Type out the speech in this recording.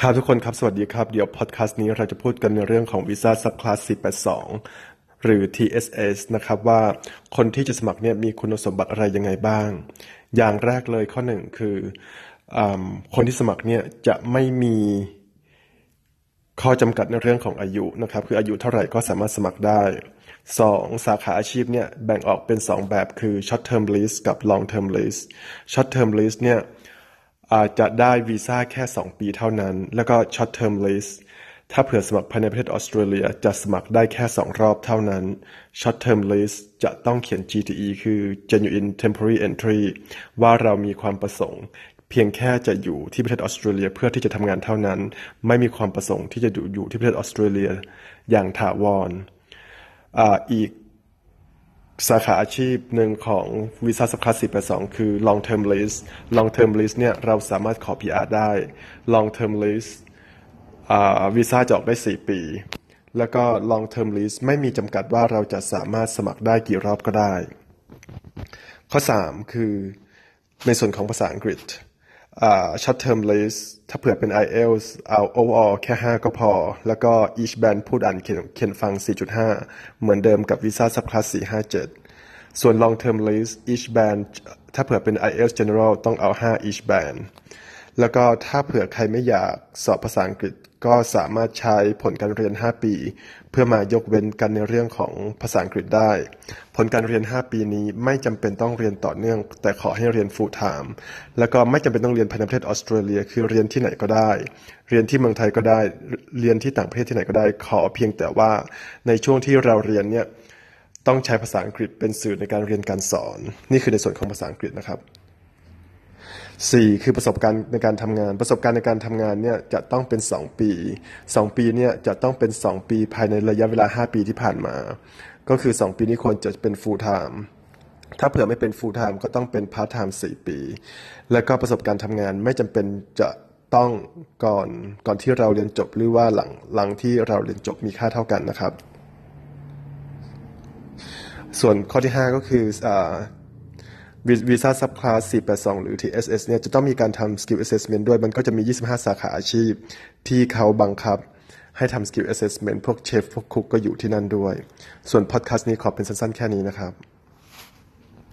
ครับทุกคนครับ สวัสดีครับ เดี๋ยวพอดแคสต์นี้เราจะพูดกันในเรื่องของวีซ่าซับคลาส482 หรือ TSS นะครับว่าคนที่จะสมัครเนี่ยมีคุณสมบัติอะไรยังไงบ้าง อย่างแรกเลยข้อหนึ่งคืออคนที่สมัครเนี่ยจะไม่มีข้อจำกัดในเรื่องของอายุนะครับ คืออายุเท่าไหร่ก็สามารถสมัครได้ 2. สาขาอาชีพเนี่ยแบ่งออกเป็น 2 แบบคือ short term lease กับ long term lease short term lease เนี่ย อาจจะได้วีซ่าแค่ 2 ปีเท่านั้น แล้วก็ short term lease ถ้าเผื่อสมัครภายในประเทศออสเตรเลียจะสมัครได้แค่ 2 รอบเท่านั้น short term lease จะต้องเขียน GTE คือ genuine temporary entry ว่าเรามีความประสงค์ เพียงแค่จะอยู่ที่ประเทศออสเตรเลียเพื่อที่จะทำงานเท่านั้น ไม่มีความประสงค์ที่จะอยู่อยู่ที่ประเทศออสเตรเลียอย่างถาวรออีก สาขาอาชีพหนึ่งของวีซ่าสับคลาส482คือ long term lease long term lease เนี่ยเราสามารถขอ PR ได้ long term lease วีซ่าจะออกได้ 4 ปี แล้วก็ long term lease ไม่มีจำกัดว่าเราจะสามารถสมัครได้กี่รอบก็ได้ ข้อ 3 คือในส่วนของภาษาอังกฤษ short term lease ถ้าเผื่อเป็น IELTS เอา overall แค่ 5 ก็พอ แล้วก็ each band พูดอ่านเขียนเขียนฟัง 4.5 เหมือนเดิมกับ Visa subclass 457 ส่วน long term list each band ถ้าเผื่อเป็น IELTS general ต้องเอา 5 each band แล้วก็ถ้าเผื่อใครไม่อยากสอบภาษาอังกฤษก็สามารถใช้ผลการเรียน 5 ปี เพื่อมายกเว้นกันในเรื่องของภาษาอังกฤษได้ ผลการเรียน 5 ปีนี้ไม่จำเป็นต้องเรียนต่อเนื่อง แต่ขอให้เรียน full time แล้วก็ไม่จำเป็นต้องเรียนภายในประเทศออสเตรเลีย คือเรียนที่ไหนก็ได้ เรียนที่เมืองไทยก็ได้ เรียนที่ต่างประเทศที่ไหนก็ได้ ขอเพียงแต่ว่าในช่วงที่เราเรียนเนี่ยต้องใช้ภาษาอังกฤษเป็นสื่อในการเรียนการสอน นี่คือในส่วนของภาษาอังกฤษนะครับ สี่คือประสบการณ์ในการทำงาน ประสบการณ์ในการทำงานเนี่ยจะต้องเป็น 2 ปี 2 ปีเนี่ยจะต้องเป็น 2 ปีภายในระยะเวลา 5 ปีที่ผ่านมา ก็คือ 2 ปีนี้ควรจะเป็น full time ถ้าเผื่อไม่เป็น full time ก็ต้องเป็น part time 4 ปี แล้วก็ประสบการณ์ทำงานไม่จำเป็นจะต้องก่อนก่อนที่เราเรียนจบหรือว่าหลังหลังที่เราเรียนจบมีค่าเท่ากันนะครับ ส่วนข้อที่ 5 ก็คือ วีซ่าซับคลาส482 หรือ TSS เนี่ยจะต้องมีการทำ skill assessment ด้วย มันก็จะมี 25 สาขาอาชีพ ที่เขาบังคับให้ทำ skill assessment พวกเชฟ พวกคุกก็อยู่ที่นั่นด้วย ส่วนพอดแคสต์นี้ขอเป็นสั้นๆ แค่นี้นะครับ